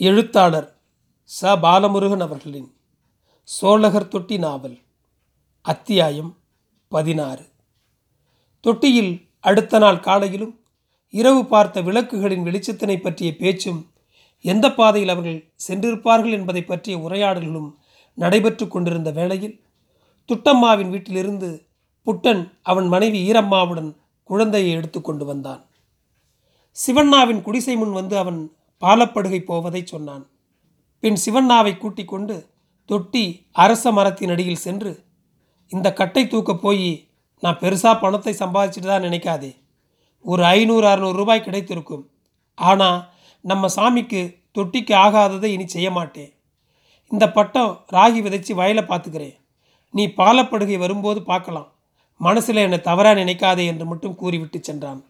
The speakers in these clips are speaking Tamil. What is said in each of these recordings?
எழுத்தாளர் ச. பாலமுருகன் அவர்களின் சோழகர் தொட்டி நாவல் அத்தியாயம் பதினாறு. தொட்டியில் அடுத்த நாள் காலையிலும் இரவு பார்த்த விளக்குகளின் வெளிச்சத்தினை பற்றிய பேச்சும் எந்த பாதையில் அவர்கள் சென்றிருப்பார்கள் என்பதை பற்றிய உரையாடல்களும் நடைபெற்று கொண்டிருந்த வேளையில் துட்டம்மாவின் வீட்டிலிருந்து புட்டன் அவன் மனைவி ஈரம்மாவுடன் குழந்தையை எடுத்து கொண்டு வந்தான். சிவண்ணாவின் குடிசை முன் வந்து அவன் பாலப்படுகை போவதை சொன்னான். பின் சிவண்ணாவை கூட்டிக் கொண்டு தொட்டி அரச மரத்தின் அடியில் சென்று இந்த கட்டை தூக்க போய் நான் பெருசாக பணத்தை சம்பாதிச்சுட்டு தான் நினைக்காதே. ஒரு ஐநூறு அறநூறு ரூபாய் கிடைத்திருக்கும். ஆனால் நம்ம சாமிக்கு தொட்டிக்கு ஆகாததை இனி செய்ய மாட்டேன். இந்த பட்டம் ராகி விதைச்சி வயலை பார்த்துக்கிறேன். நீ பாலப்படுகை வரும்போது பார்க்கலாம். மனசில் என்னை தவறாக நினைக்காதே என்று மட்டும் கூறிவிட்டு சென்றான்.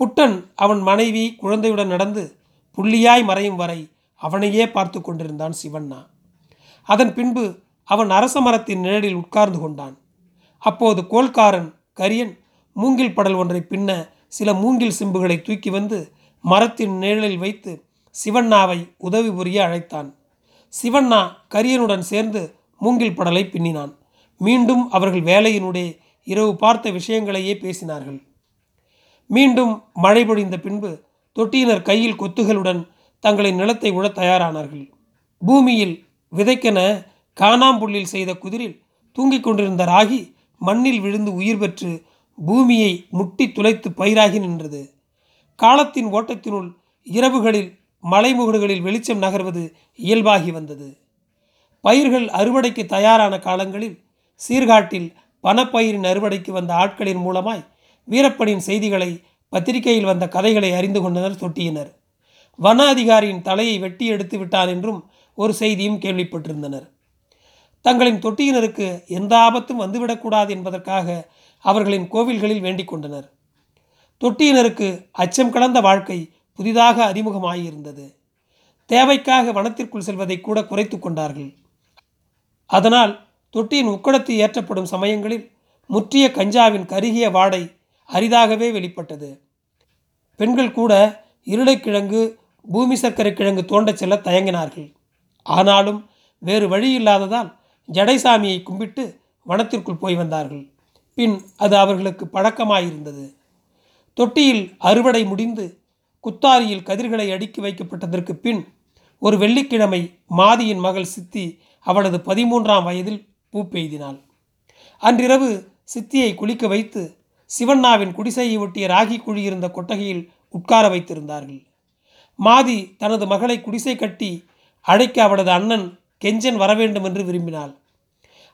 புட்டன் அவன் மனைவி குழந்தையுடன் நடந்து புள்ளியாய் மறையும் வரை அவனையே பார்த்து கொண்டிருந்தான் சிவண்ணா. அதன் பின்பு அவன் அரச மரத்தின் நிழலில் உட்கார்ந்து கொண்டான். அப்போது கோல்காரன் கரியன் மூங்கில் படல் ஒன்றை பின்ன சில மூங்கில் சிம்புகளை தூக்கி வந்து மரத்தின் நிழலில் வைத்து சிவண்ணாவை உதவி புரிய அழைத்தான். சிவண்ணா கரியனுடன் சேர்ந்து மூங்கில் படலை பின்னினான். மீண்டும் அவர்கள் வேலையினுடைய இரவு பார்த்த விஷயங்களையே பேசினார்கள். மீண்டும் மழை பொழிந்த பின்பு தொட்டியினர் கையில் கொத்துகளுடன் தங்களின் நிலத்தை உழ தயாரானார்கள். பூமியில் விதைக்கென காணாம்புள்ளில் செய்த குதிரில் தூங்கிக் கொண்டிருந்த ராகி மண்ணில் விழுந்து உயிர் பெற்று பூமியை முட்டி துளைத்து பயிராகி நின்றது. காலத்தின் ஓட்டத்தினுள் இரவுகளில் மலைமுகடுகளில் வெளிச்சம் நகர்வது இயல்பாகி வந்தது. பயிர்கள் அறுவடைக்கு தயாரான காலங்களில் சீர்காட்டில் பணப்பயிரின் அறுவடைக்கு வந்த ஆட்களின் மூலமாய் வீரப்பனின் செய்திகளை பத்திரிகையில் வந்த கதைகளை அறிந்து கொண்டனர் தொட்டியினர். வன அதிகாரியின் தலையை வெட்டி எடுத்து விட்டார் என்றும் ஒரு செய்தியும் கேள்விப்பட்டிருந்தனர். தங்களின் தொட்டியினருக்கு எந்த ஆபத்தும் வந்துவிடக்கூடாது என்பதற்காக அவர்களின் கோவில்களில் வேண்டிக் கொண்டனர். தொட்டியினருக்கு அச்சம் கலந்த வாழ்க்கை புதிதாக அறிமுகமாகியிருந்தது தேவைக்காக வனத்திற்குள் செல்வதை கூட குறைத்து கொண்டார்கள். அதனால் தொட்டியின் உக்கடத்து ஏற்றப்படும் சமயங்களில் முற்றிய கஞ்சாவின் கருகிய வாடை அரிதாகவே வெளிப்பட்டது. பெண்கள் கூட இருளைக்கிழங்கு பூமி சர்க்கரை கிழங்கு தோண்டச் செல்ல தயங்கினார்கள். ஆனாலும் வேறு வழி இல்லாததால் ஜடைசாமியை கும்பிட்டு வனத்திற்குள் போய் வந்தார்கள். பின் அது அவர்களுக்கு பழக்கமாயிருந்தது. தொட்டியில் அறுவடை முடிந்து குத்தாரியில் கதிர்களை அடுக்கி வைக்கப்பட்டதற்கு பின் ஒரு வெள்ளிக்கிழமை மாதியின் மகள் சித்தி அவளது பதிமூன்றாம் வயதில் பூ பெய்தினாள். அன்றிரவு சித்தியை குளிக்க வைத்து சிவண்ணாவின் குடிசையை ஒட்டிய ராகி குழியிருந்த கொட்டகையில் உட்கார வைத்திருந்தார்கள். மாதி தனது மகளை குடிசை கட்டி அழைக்க அவளது அண்ணன் கெஞ்சன் வரவேண்டும் என்று விரும்பினாள்.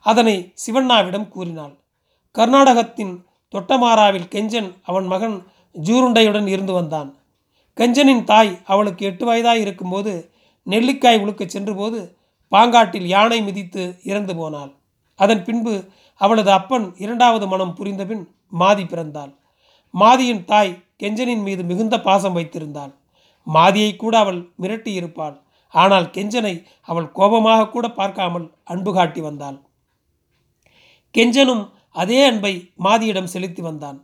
அதனை சிவண்ணாவிடம் கூறினாள். கர்நாடகத்தின் தொட்டமாராவில் கெஞ்சன் அவன் மகன் ஜூருண்டையுடன் இருந்து வந்தான். கெஞ்சனின் தாய் அவளுக்கு எட்டு வயதாய் இருக்கும்போது நெல்லிக்காய் உழுக்கச் சென்றபோது பாங்காட்டில் யானை மிதித்து இறந்து போனாள். அதன் பின்பு அவளது அப்பன் இரண்டாவது மனம் புரிந்தபின் மாதி பிறந்தாள். மாதியின் தாய் கெஞ்சனின் மீது மிகுந்த பாசம் வைத்திருந்தாள். மாதியை கூட அவள் மிரட்டி இருப்பாள். ஆனால் கெஞ்சனை அவள் கோபமாக கூட பார்க்காமல் அன்பு காட்டி வந்தாள். கெஞ்சனும் அதே அன்பை மாதியிடம் செலுத்தி வந்தான்.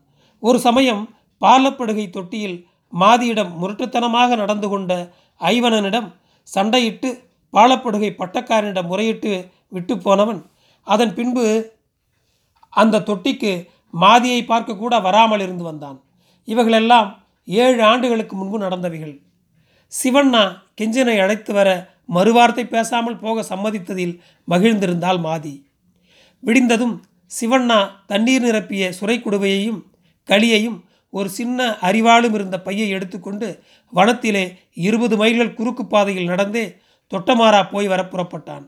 ஒரு சமயம் பாலப்படுகை தொட்டியில் மாதியிடம் முரட்டுத்தனமாக நடந்து கொண்ட ஐவனனிடம் சண்டையிட்டு பாலப்படுகை பட்டக்காரனிடம் முறையிட்டு விட்டு போனவன் அதன் பின்பு அந்த தொட்டிக்கு மாதியை பார்க்க கூட வராமல் இருந்து வந்தான். இவைகளெல்லாம் ஏழு ஆண்டுகளுக்கு முன்பு நடந்தவைகள். சிவண்ணா கெஞ்சனை அழைத்து வர மறுவார்த்தை பேசாமல் போக சம்மதித்ததில் மகிழ்ந்திருந்தாள் மாதி. விடிந்ததும் சிவண்ணா தண்ணீர் நிரப்பிய சுரைக்குடுவையையும் களியையும் ஒரு சின்ன அறிவாளும் இருந்த பையை எடுத்துக்கொண்டு வனத்திலே இருபது மைல்கள் குறுக்கு பாதையில் நடந்தே தொட்டமாறா போய் வர புறப்பட்டான்.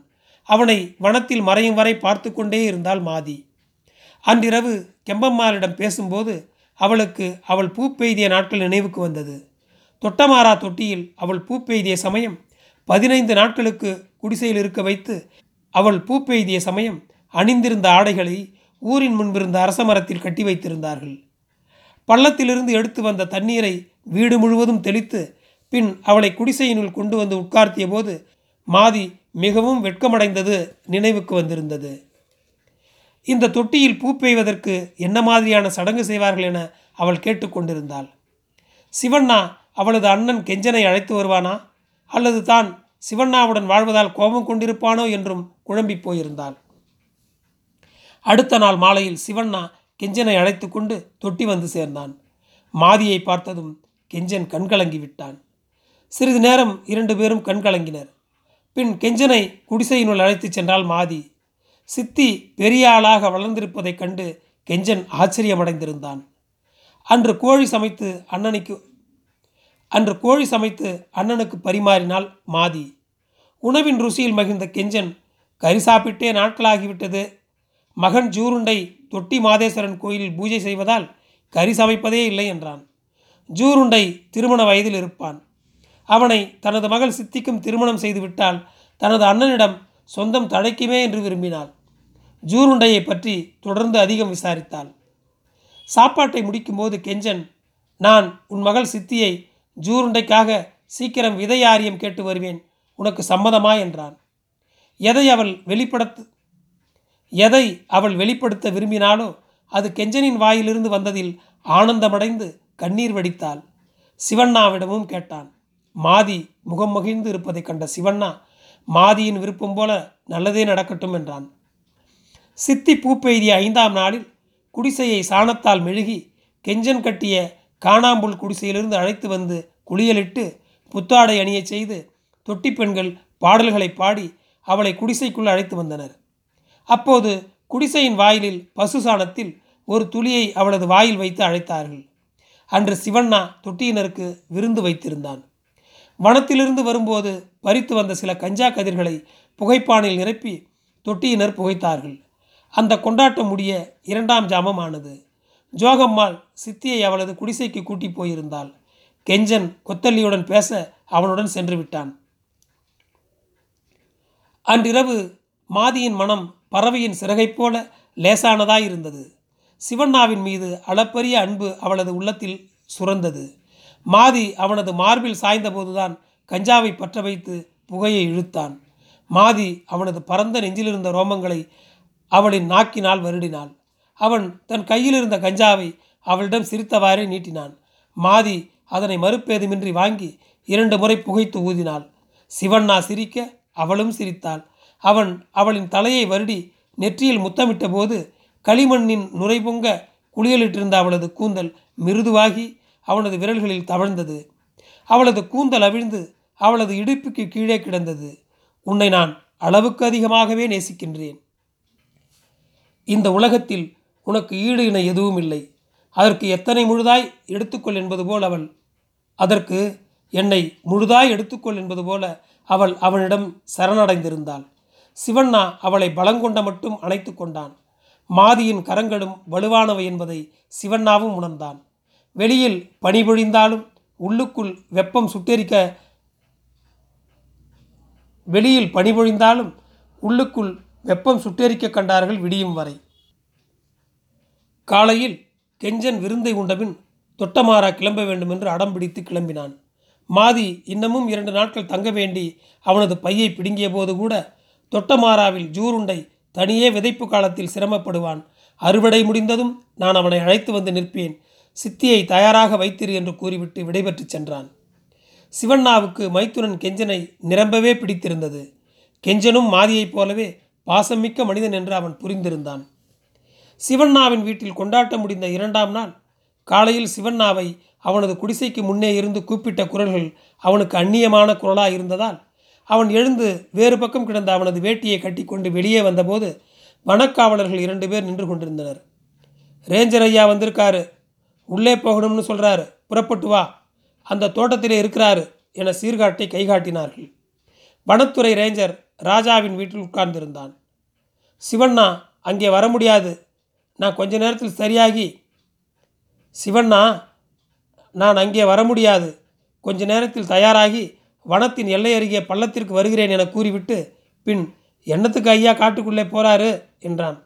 அவனை வனத்தில் மறையும் வரை பார்த்து கொண்டே இருந்தாள் மாதி. அன்றிரவு கெம்பம்மாளிடம் பேசும்போது அவளுக்கு அவள் பூ பெய்திய நாட்கள் நினைவுக்கு வந்தது. தொட்டமாரா தொட்டியில் அவள் பூ பெய்திய சமயம் பதினைந்து நாட்களுக்கு குடிசையில் இருக்க வைத்து அவள் பூ பெய்திய சமயம் அணிந்திருந்த ஆடைகளை ஊரின் முன்பிருந்த அரச மரத்தில் கட்டி வைத்திருந்தார்கள். பள்ளத்திலிருந்து எடுத்து வந்த தண்ணீரை வீடு முழுவதும் தெளித்து பின் அவளை குடிசையினுள் கொண்டு வந்து உட்கார்த்திய போது மாதி மிகவும் வெட்கமடைந்தது நினைவுக்கு வந்திருந்தது. இந்த தொட்டியில் பூ பெய்வதற்கு என்ன மாதிரியான சடங்கு செய்வார்கள் என அவள் கேட்டுக்கொண்டிருந்தாள். சிவண்ணா அவளது அண்ணன் கெஞ்சனை அழைத்து வருவானா? அல்லது தான் சிவண்ணாவுடன் வாழ்வதால் கோபம் கொண்டிருப்பானோ என்றும் குழம்பி போயிருந்தாள். அடுத்த நாள் மாலையில் சிவண்ணா கெஞ்சனை அழைத்து கொண்டு தொட்டி வந்து சேர்ந்தான். மாதியை பார்த்ததும் கெஞ்சன் கண்கலங்கி விட்டான். சிறிது நேரம் இரண்டு பேரும் கண்கலங்கினர் பின் கெஞ்சனை குடிசையினுள் அழைத்துச் சென்றால் மாதி. சித்தி பெரிய ஆளாக வளர்ந்திருப்பதைக் கண்டு கெஞ்சன் ஆச்சரியமடைந்திருந்தான். அன்று கோழி சமைத்து அண்ணனுக்கு அன்று கோழி சமைத்து அண்ணனுக்கு பரிமாறினாள் மாதி. உணவின் ருசியில் மகிழ்ந்த கெஞ்சன் கறி சாப்பிட்டே நாட்களாகிவிட்டது. மகன் ஜூருண்டை தொட்டி மாதேஸ்வரன் கோயிலில் பூஜை செய்வதால் கறி சமைப்பதே இல்லை என்றான். ஜூருண்டை திருமண வயதில் இருப்பான். அவனை தனது மகள் சித்திக்கும் திருமணம் செய்துவிட்டால் தனது அண்ணனிடம் சொந்தம் தழைக்குமே என்று விரும்பினாள். ஜூருண்டையை பற்றி தொடர்ந்து அதிகம் விசாரித்தாள். சாப்பாட்டை முடிக்கும்போது கெஞ்சன் நான் உன் மகள் சித்தியை ஜூருண்டைக்காக சீக்கிரம் விதை ஆரியம் கேட்டு வருவேன் உனக்கு சம்மதமா? என்றான். எதை அவள் வெளிப்படுத்த எதை அவள் வெளிப்படுத்த விரும்பினாலோ அது கெஞ்சனின் வாயிலிருந்து வந்ததில் ஆனந்தமடைந்து கண்ணீர் வடித்தாள். சிவண்ணாவிடமும் கேட்டான். மாதி முகம் மகிழ்ந்து இருப்பதைக் கண்ட சிவண்ணா மாதியின் விருப்பம் போல நல்லதே நடக்கட்டும் என்றான். சித்தி பூப்பெய்திய ஐந்தாம் நாளில் குடிசையை சாணத்தால் மெழுகி கெஞ்சன் கட்டிய காணாம்புல் குடிசையிலிருந்து அழைத்து வந்து குளியலிட்டு புத்தாடை அணியச் செய்து தொட்டி பெண்கள் பாடல்களை பாடி அவளை குடிசைக்குள் அழைத்து வந்தனர். அப்போது குடிசையின் வாயிலில் பசு சாணத்தில் ஒரு துளியை அவளது வாயில் வைத்து அழைத்தார்கள். அன்று சிவண்ணா தொட்டியினருக்கு விருந்து வைத்திருந்தான். வனத்திலிருந்து வரும்போது பறித்து வந்த சில கஞ்சா கதிர்களை புகைப்பானில் நிரப்பி தொட்டியினர் புகைத்தார்கள். அந்த கொண்டாட்டம் முடிய இரண்டாம் ஜாமம் ஆனது ஜோகம்மாள் சித்தியை அவளது குடிசைக்கு கூட்டி போயிருந்தாள். கெஞ்சன் கொத்தல்லியுடன் பேச அவனுடன் சென்று விட்டான். அன்றிரவு மாதியின் மனம் பறவையின் சிறகைப் போல லேசானதாய் இருந்தது. சிவண்ணாவின் மீது அளப்பரிய அன்பு அவளது உள்ளத்தில் சுரந்தது. மாதி அவனது மார்பில் சாய்ந்தபோதுதான் கஞ்சாவை பற்ற வைத்து புகையை இழுத்தான். மாதி அவனது பரந்த நெஞ்சிலிருந்த ரோமங்களை அவளின் நாக்கினால் வருடினாள். அவன் தன் கையில் இருந்த கஞ்சாவை அவளிடம் சிரித்தவாறே நீட்டினான். மாதி அதனை மறுப்பேதுமின்றி வாங்கி இரண்டு முறை புகைத்து ஊதினாள். சிவண்ணா சிரிக்க அவளும் சிரித்தாள். அவன் அவளின் தலையை வருடி நெற்றியில் முத்தமிட்ட போது களிமண்ணின் நுரை பொங்க குளியலிட்டிருந்த அவளது கூந்தல் மிருதுவாகி அவனது விரல்களில் தவழ்ந்தது. அவளது கூந்தல் அவிழ்ந்து அவளது இடுப்புக்கு கீழே கிடந்தது. உன்னை நான் அளவுக்கு அதிகமாகவே நேசிக்கின்றேன். இந்த உலகத்தில் உனக்கு ஈடு இணை எதுவும் இல்லை. அதற்கு எத்தனை முழுதாய் எடுத்துக்கொள் என்பது போல் அவள் அதற்கு என்னை முழுதாய் எடுத்துக்கொள் என்பது போல அவள் அவனிடம் சரணடைந்திருந்தாள். சிவண்ணா அவளை பலங்கொண்ட மட்டும் அணைத்து கொண்டான். மாதியின் கரங்களும் வலுவானவை என்பதை சிவண்ணாவும் உணர்ந்தான். வெளியில் பனிபொழிந்தாலும் உள்ளுக்குள் வெப்பம் சுட்டெரிக்க வெளியில் பனிபொழிந்தாலும் உள்ளுக்குள் வெப்பம் சுட்டெரிக்க கண்டார்கள் விடியும் வரை. காலையில் கெஞ்சன் விருந்தை உண்டபின் தொட்டமாறா கிளம்ப வேண்டும் என்று அடம் பிடித்து கிளம்பினான். மாதி இன்னமும் இரண்டு நாட்கள் தங்க வேண்டி அவனது பையை பிடுங்கிய போது கூட தொட்டமாராவில் ஜூருண்டை தனியே விதைப்பு காலத்தில் சிரமப்படுவான். அறுவடை முடிந்ததும் நான் அவனை அழைத்து வந்து நிற்பேன். சித்தியை தயாராக வைத்திரு என்று கூறிவிட்டு விடைபெற்று சென்றான். சிவண்ணாவுக்கு மைத்துனன் கெஞ்சனை நிரம்பவே பிடித்திருந்தது. கெஞ்சனும் மாதியைப் போலவே பாசமிக்க மனிதன் என்று அவன் புரிந்திருந்தான். சிவண்ணாவின் வீட்டில் கொண்டாட்ட முடிந்த இரண்டாம் நாள் காலையில் சிவண்ணாவை அவனது குடிசைக்கு முன்னே இருந்து கூப்பிட்ட குரல்கள் அவனுக்கு அந்நியமான குரலாக இருந்ததால் அவன் எழுந்து வேறு பக்கம் கிடந்த அவனது வேட்டியை கட்டிக்கொண்டு வெளியே வந்தபோது வனக்காவலர்கள் இரண்டு பேர் நின்று கொண்டிருந்தனர். ரேஞ்சர் ஐயா வந்திருக்காரு. உள்ளே போகணும்னு சொல்கிறாரு புறப்பட்டு வா. அந்த தோட்டத்திலே இருக்கிறாரு என சீர்காட்டை கைகாட்டினார்கள். வனத்துறை ரேஞ்சர் ராஜாவின் வீட்டில் உட்கார்ந்திருந்தான். சிவண்ணா அங்கே வர முடியாது. நான் கொஞ்ச நேரத்தில் சரியாகி சிவண்ணா நான் அங்கே வர முடியாது. கொஞ்ச நேரத்தில் தயாராகி வனத்தின் எல்லை அருகே பள்ளத்திற்கு வருகிறேன் என கூறிவிட்டு பின் எண்ணத்துக்கு ஐயா காட்டுக்குள்ளே போறாரு? என்றான்.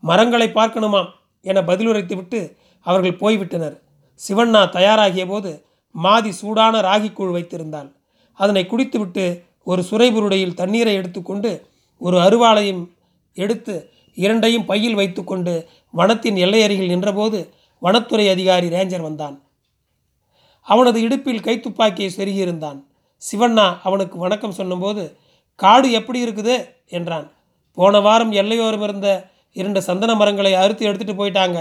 மரங்களை பார்க்கணுமாம் என பதிலுரைத்துவிட்டு அவர்கள் போய்விட்டனர். சிவண்ணா தயாராகிய போது மாதி சூடான ராகிக்கூழ் வைத்திருந்தாள். அதனை குடித்துவிட்டு ஒரு சுரைபுருடையில் தண்ணீரை எடுத்துக்கொண்டு ஒரு அருவாளையும் எடுத்து இரண்டையும் பையில் வைத்துக்கொண்டு வனத்தின் எல்லை அருகில் நின்றபோது வனத்துறை அதிகாரி ரேஞ்சர் வந்தான். அவனது இடுப்பில் கைத்துப்பாக்கியை செருகியிருந்தான் சிவண்ணா அவனுக்கு வணக்கம் சொன்னபோது காடு எப்படி இருக்குது? என்றான். போன வாரம் எல்லையோரம் இருந்த இரண்டு சந்தன மரங்களை அறுத்து எடுத்துகிட்டு போயிட்டாங்க.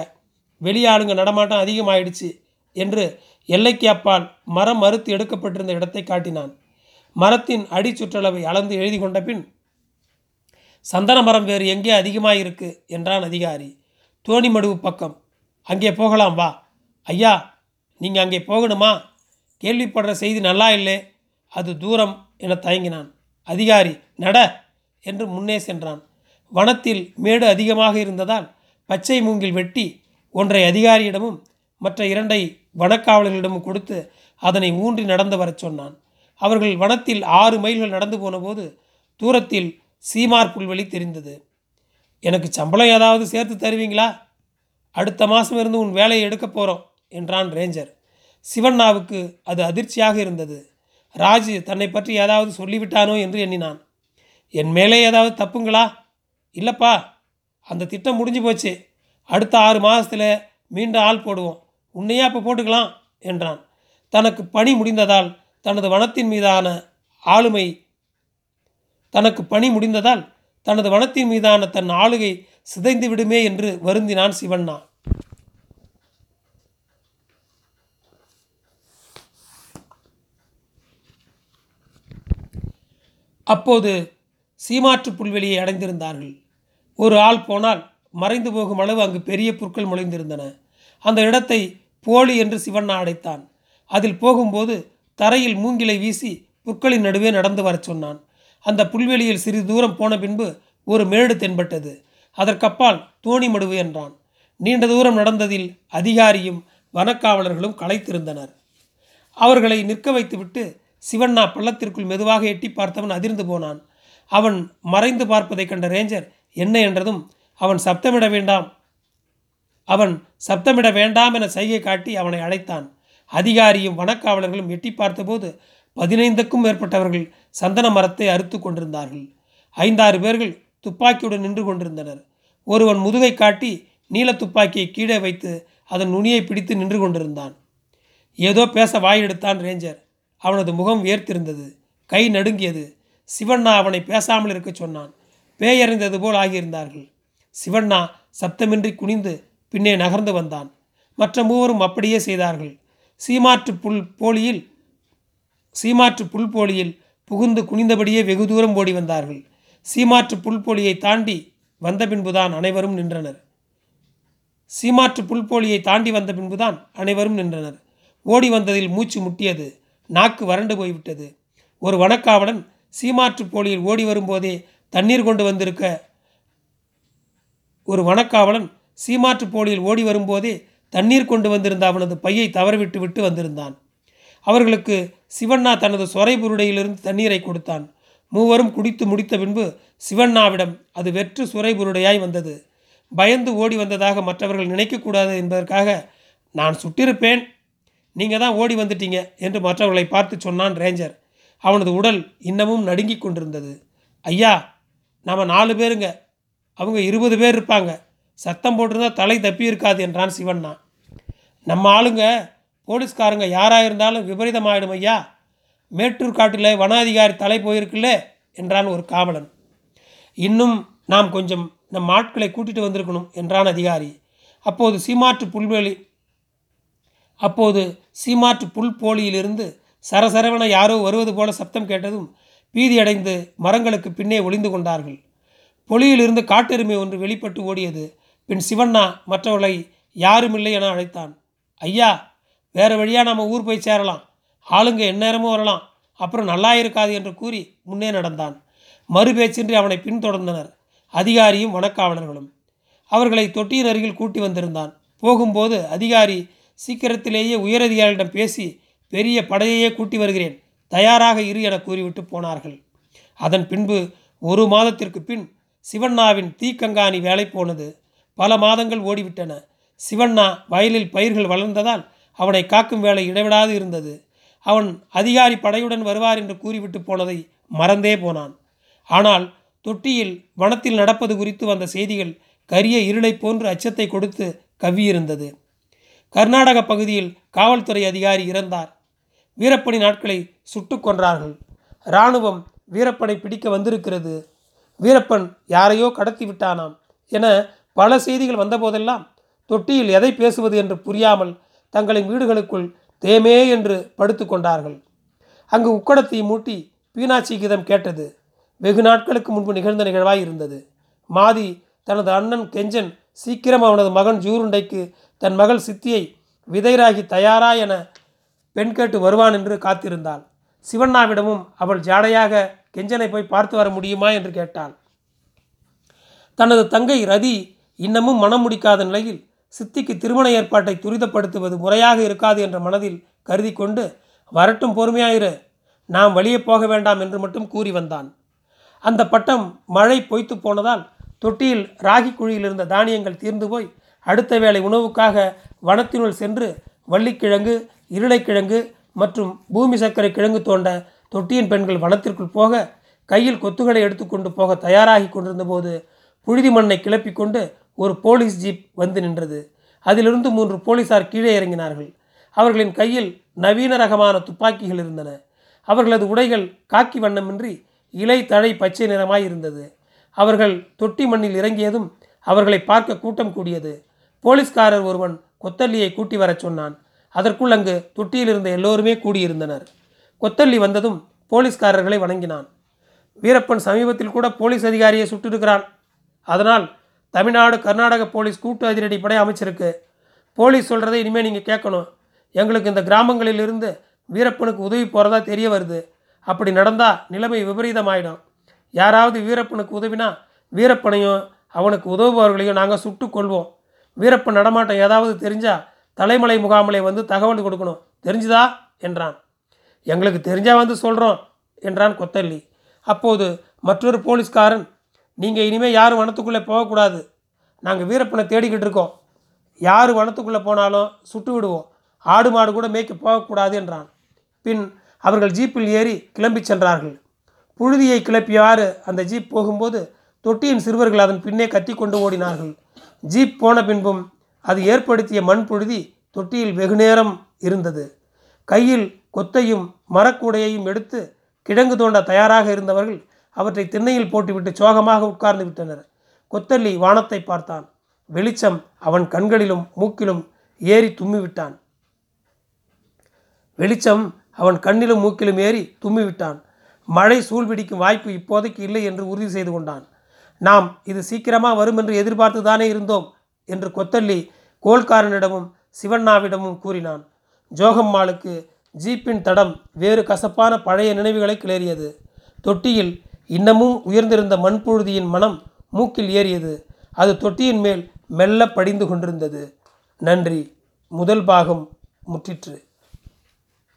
வெளியாளுங்க நடமாட்டம் அதிகமாயிடுச்சு என்று எல்லைக்கு அப்பால் மரம் அறுத்து எடுக்கப்பட்டிருந்த இடத்தை காட்டினான். மரத்தின் அடி சுற்றளவை அளந்து எழுதி கொண்ட பின் சந்தன மரம் வேறு எங்கே அதிகமாக இருக்கு என்றான் அதிகாரி. தோணிமடுவு பக்கம். அங்கே போகலாம் வா. ஐயா நீங்கள் அங்கே போகணுமா? கேள்விப்படுற செய்தி நல்லா இல்லை. அது தூரம் என தயங்கினான். அதிகாரி நட என்று முன்னே சென்றான். வனத்தில் மேடு அதிகமாக இருந்ததால் பச்சை மூங்கில் வெட்டி ஒன்றை அதிகாரியிடமும் மற்ற இரண்டை வனக்காவலர்களிடமும் கொடுத்து அதனை ஊன்றி நடந்து வரச் சொன்னான். அவர்கள் வனத்தில் ஆறு மைல்கள் நடந்து போனபோது தூரத்தில் சீமார் புல்வெளி தெரிந்தது. எனக்கு சம்பளம் ஏதாவது சேர்த்து தருவீங்களா? அடுத்த மாதம் இருந்து உன் வேலையை எடுக்க போகிறோம் என்றான் ரேஞ்சர். சிவண்ணாவுக்கு அது அதிர்ச்சியாக இருந்தது. ராஜு தன்னை பற்றி ஏதாவது சொல்லிவிட்டானோ என்று எண்ணினான். என் மேலே ஏதாவது தப்புங்களா? இல்லைப்பா அந்த திட்டம் முடிஞ்சு போச்சு. அடுத்த ஆறு மாதத்தில் மீண்டும் ஆள் போடுவோம். உன்னையே அப்போ போட்டுக்கலாம் என்றான். தனக்கு பணி முடிந்ததால் தனது வனத்தின் மீதான ஆளுமை தனக்கு பணி முடிந்ததால் தனது வனத்தின் மீதான தன் ஆளுகை சிதைந்து விடுமே என்று வருந்தினான் சிவண்ணா. அப்போது சீமாற்று புல்வெளியை அடைந்திருந்தார்கள். ஒரு ஆள் போனால் மறைந்து போகும் அளவு அங்கு பெரிய புற்கள் முளைந்திருந்தன. அந்த இடத்தை போலி என்று சிவண்ணா அடைத்தான். அதில் போகும்போது தரையில் மூங்கிலை வீசி புற்களின் நடுவே நடந்து வரச் சொன்னான். அந்த புல்வெளியில் சிறிது தூரம் போன பின்பு ஒரு மேடு தென்பட்டது. அதற்கப்பால் தோணி மடுவு என்றான். நீண்ட தூரம் நடந்ததில் அதிகாரியும் வனக்காவலர்களும் களைத்திருந்தனர். அவர்களை நிற்க வைத்துவிட்டு சிவண்ணா பள்ளத்திற்குள் மெதுவாக எட்டி பார்த்தவன் அதிர்ந்து போனான். அவன் மறைந்து பார்ப்பதைக் கண்ட ரேஞ்சர் என்ன என்றதும் அவன் சப்தமிட வேண்டாம். அவன் சப்தமிட வேண்டாம் என சைகை காட்டி அவனை அழைத்தான். அதிகாரியும் வனக்காவலர்களும் எட்டி பார்த்தபோது பதினைந்துக்கும் மேற்பட்டவர்கள் சந்தன மரத்தை அறுத்து கொண்டிருந்தார்கள். ஐந்தாறு பேர்கள் துப்பாக்கியுடன் நின்று கொண்டிருந்தனர். ஒருவன் முதுகை காட்டி நீல துப்பாக்கியை கீழே வைத்து அதன் நுனியை பிடித்து நின்று கொண்டிருந்தான். ஏதோ பேச வாயெடுத்தான் ரேஞ்சர். அவனது முகம் வேர்த்திருந்தது கை நடுங்கியது. சிவண்ணா அவனை பேசாமல் இருக்க சொன்னான். பேயறிந்தது போல் ஆகியிருந்தார்கள். சிவண்ணா சப்தமின்றி குனிந்து பின்னே நகர்ந்து வந்தான். மற்ற மூவரும் அப்படியே செய்தார்கள். சீமாற்று புல் போலியில் சீமாற்று புல் போலியில் புகுந்து குனிந்தபடியே வெகு தூரம் ஓடி வந்தார்கள். சீமாற்று புல்போலியை தாண்டி வந்த பின்புதான் அனைவரும் நின்றனர். சீமாற்று புல்போலியை தாண்டி வந்த பின்புதான் அனைவரும் நின்றனர். ஓடி வந்ததில் மூச்சு முட்டியது. நாக்கு வறண்டு போய்விட்டது. ஒரு வனக்காவலன் சீமாற்று போலியில் ஓடி வரும்போதே தண்ணீர் கொண்டு வந்திருக்க ஒரு வனக்காவலன் சீமாற்று போலியில் ஓடி வரும்போதே தண்ணீர் கொண்டு வந்திருந்த அவனது பையை தவறவிட்டு விட்டு வந்திருந்தான். அவர்களுக்கு சிவண்ணா தனது சொரை புருடையிலிருந்து தண்ணீரை கொடுத்தான். மூவரும் குடித்து முடித்த பின்பு சிவண்ணாவிடம் அது வெற்று சுரை புருடையாய் வந்தது. பயந்து ஓடி வந்ததாக மற்றவர்கள் நினைக்கக்கூடாது என்பதற்காக நான் சுட்டிருப்பேன். நீங்கள் தான் ஓடி வந்துட்டீங்க என்று மற்றவர்களை பார்த்து சொன்னான் ரேஞ்சர். அவனது உடல் இன்னமும் நடுங்கிக் கொண்டிருந்தது. ஐயா நாம் நாலு பேருங்க. அவங்க இருபது பேர் இருப்பாங்க. சத்தம் போட்டிருந்தா தலை தப்பி இருக்காது என்றான் சிவண்ணா. நம்ம ஆளுங்க போலீஸ்காரங்க யாராக இருந்தாலும் விபரீதமாயிடும் ஐயா. மேட்டூர் காட்டில் வனாதிகாரி தலை போயிருக்குல்ல என்றான் ஒரு காவலன். இன்னும் நாம் கொஞ்சம் நம் ஆட்களை கூட்டிட்டு வந்திருக்கணும் என்றான் அதிகாரி. அப்போது சீமாற்று புல்வெளி அப்போது சீமாற்று புல் போலியிலிருந்து சரசரவன யாரோ வருவது போல சப்தம் கேட்டதும் பீதியடைந்து மரங்களுக்கு பின்னே ஒளிந்து கொண்டார்கள். பொலியிலிருந்து காட்டெருமை ஒன்று வெளிப்பட்டு ஓடியது. பின் சிவண்ணா மற்றவர்களை யாருமில்லை என அழைத்தான். ஐயா வேறு வழியாக நம்ம ஊர் போய் சேரலாம். ஆளுங்க எந்நேரமும் வரலாம். அப்புறம் நல்லா இருக்காது என்று கூறி முன்னே நடந்தான். மறுபேச்சின்றி அவனை பின்தொடர்ந்தனர். அதிகாரியும் வனக்காவலர்களும். அவர்களை தொட்டியின் அருகில் கூட்டி வந்திருந்தான். போகும்போது அதிகாரி சீக்கிரத்திலேயே உயரதிகாரியிடம் பேசி பெரிய படையையே கூட்டி வருகிறேன். தயாராக இரு என கூறிவிட்டு போனார்கள். அதன் பின்பு ஒரு மாதத்திற்கு பின் சிவண்ணாவின் தீக்கங்காணி வேலை போனது. பல மாதங்கள் ஓடிவிட்டன. சிவண்ணா வயலில் பயிர்கள் வளர்ந்ததால் அவனை காக்கும் வேலை இடைவிடாது இருந்தது. அவன் அதிகாரி படையுடன் வருவார் என்று கூறிவிட்டு போனதை மறந்தே போனான். ஆனால் தொட்டியில் வனத்தில் நடப்பது குறித்து வந்த செய்திகள் கரிய இருளை போன்று அச்சத்தை கொடுத்து கவ்வியிருந்தது. கர்நாடக பகுதியில் காவல்துறை அதிகாரி இறந்தார். வீரப்பணி நாட்களை சுட்டு கொன்றார்கள். இராணுவம் வீரப்பனை பிடிக்க வந்திருக்கிறது. வீரப்பன் யாரையோ கடத்தி விட்டானாம் என பல செய்திகள் வந்தபோதெல்லாம் தொட்டியில் எதை பேசுவது என்று புரியாமல் தங்களின் வீடுகளுக்குள் தேமே என்று படுத்து கொண்டார்கள். அங்கு உக்கடத்தை மூட்டி பீனாட்சி கீதம் கேட்டது. வெகு நாட்களுக்கு முன்பு நிகழ்ந்த நிகழ்வாய் இருந்தது. மாதி தனது அண்ணன் கெஞ்சன் சீக்கிரம் அவனது மகன் ஜூருண்டைக்கு தன் மகள் சித்தியை விதைராகி தயாரா என பெண் கேட்டு வருவான் என்று காத்திருந்தாள். சிவண்ணாவிடமும் அவள் ஜாடையாக கெஞ்சனை போய் பார்த்து வர முடியுமா என்று கேட்டாள். தனது தங்கை ரதி இன்னமும் மனம் முடிக்காத நிலையில் சித்திக்கு திருமண ஏற்பாட்டை துரிதப்படுத்துவது முறையாக இருக்காது என்ற மனதில் கருதி கொண்டு வரட்டும் பொறுமையாயிரு நாம் வெளியே போக வேண்டாம் என்று மட்டும் கூறி வந்தான். அந்த பட்டம் மழை பொய்த்து போனதால் தொட்டியில் ராகி குழியில் இருந்த தானியங்கள் தீர்ந்து போய் அடுத்த வேளை உணவுக்காக வனத்தினுள் சென்று வள்ளிக்கிழங்கு இருளைக்கிழங்கு மற்றும் பூமி சர்க்கரை கிழங்கு தோண்ட தொட்டியின் பெண்கள் வனத்திற்குள் போக கையில் கொத்துகளை எடுத்துக்கொண்டு போக தயாராகி கொண்டிருந்தபோது புழுதி மண்ணை கிளப்பி கொண்டு ஒரு போலீஸ் ஜீப் வந்து நின்றது. அதிலிருந்து மூன்று போலீசார் கீழே இறங்கினார்கள். அவர்களின் கையில் நவீன ரகமான துப்பாக்கிகள் இருந்தன. அவர்களது உடைகள் காக்கி வண்ணமின்றி இலை தழை பச்சை நிறமாய் இருந்தது. அவர்கள் தொட்டி மண்ணில் இறங்கியதும் அவர்களை பார்க்க கூட்டம் கூடியது. போலீஸ்காரர் ஒருவன் கொத்தல்லியை கூட்டி வரச் சொன்னான். அதற்குள் அங்கு தொட்டியில் இருந்த எல்லோருமே கூடியிருந்தனர். கொத்தல்லி வந்ததும் போலீஸ்காரர்களை வணங்கினான். வீரப்பன் சமீபத்தில் கூட போலீஸ் அதிகாரியை சுட்டிருக்கிறான். அதனால் தமிழ்நாடு கர்நாடக போலீஸ் கூட்டு அதிரடி படை அமைச்சிருக்கு. போலீஸ் சொல்கிறத இனிமேல் நீங்கள் கேட்கணும். எங்களுக்கு இந்த கிராமங்களில் இருந்து வீரப்பனுக்கு உதவி போகிறதா தெரிய வருது. அப்படி நடந்தால் நிலைமை விபரீதமாயிடும். யாராவது வீரப்பனுக்கு உதவினா வீரப்பனையும் அவனுக்கு உதவுபவர்களையும் நாங்கள் சுட்டு கொள்வோம். வீரப்பன் நடமாட்டம் ஏதாவது தெரிஞ்சால் தலைமலை முகாமலை வந்து தகவல் கொடுக்கணும். தெரிஞ்சுதா? என்றான். எங்களுக்கு தெரிஞ்சால் வந்து சொல்கிறோம் என்றான் கொத்தல்லி அப்போது மற்றொரு போலீஸ்காரன் நீங்கள் இனிமேல் யாரும் வனத்துக்குள்ளே போகக்கூடாது. நாங்கள் வீரப்பனை தேடிக்கிட்டு இருக்கோம். யார் வனத்துக்குள்ளே போனாலும் சுட்டு விடுவோம். ஆடு மாடு கூட மேய்க்க போகக்கூடாது என்றான். பின் அவர்கள் ஜீப்பில் ஏறி கிளம்பி சென்றார்கள். புழுதியை கிளப்பியவாறு அந்த ஜீப் போகும்போது தொட்டியின் சிறுவர்கள் அதன் பின்னே கத்தி கொண்டு ஓடினார்கள். ஜீப் போன பின்பும் அது ஏற்படுத்திய மண் புழுதி தொட்டியில் வெகுநேரம் இருந்தது. கையில் கொத்தையும் மரக்கூடையையும் எடுத்து கிழங்கு தோண்ட தயாராக இருந்தவர்கள் அவற்றை திண்ணையில் போட்டுவிட்டு சோகமாக உட்கார்ந்து விட்டனர். கொத்தல்லி வானத்தை பார்த்தான். வெளிச்சம் அவன் கண்களிலும் மூக்கிலும் ஏறி தும்மிவிட்டான். வெளிச்சம் அவன் கண்ணிலும் மூக்கிலும் ஏறி தும்மிவிட்டான். மழை சூழ்பிடிக்கும் வாய்ப்பு இப்போதைக்கு இல்லை என்று உறுதி செய்து கொண்டான். நாம் இது சீக்கிரமாக வரும் என்று எதிர்பார்த்து தானே இருந்தோம் என்று கொத்தல்லி கோல்காரனிடமும் சிவண்ணாவிடமும் கூறினான். ஜோகம்மாளுக்கு ஜீப்பின் தடம் வேறு கசப்பான பழைய நினைவுகளை கிளறியது. தொட்டியில் இன்னமும் உயர்ந்திருந்த மண்புழுதியின் மனம் மூக்கில் ஏறியது. அது தொட்டியின் மேல் மெல்ல படிந்து கொண்டிருந்தது. நன்றி. முதல் பாகம் முற்றிற்று.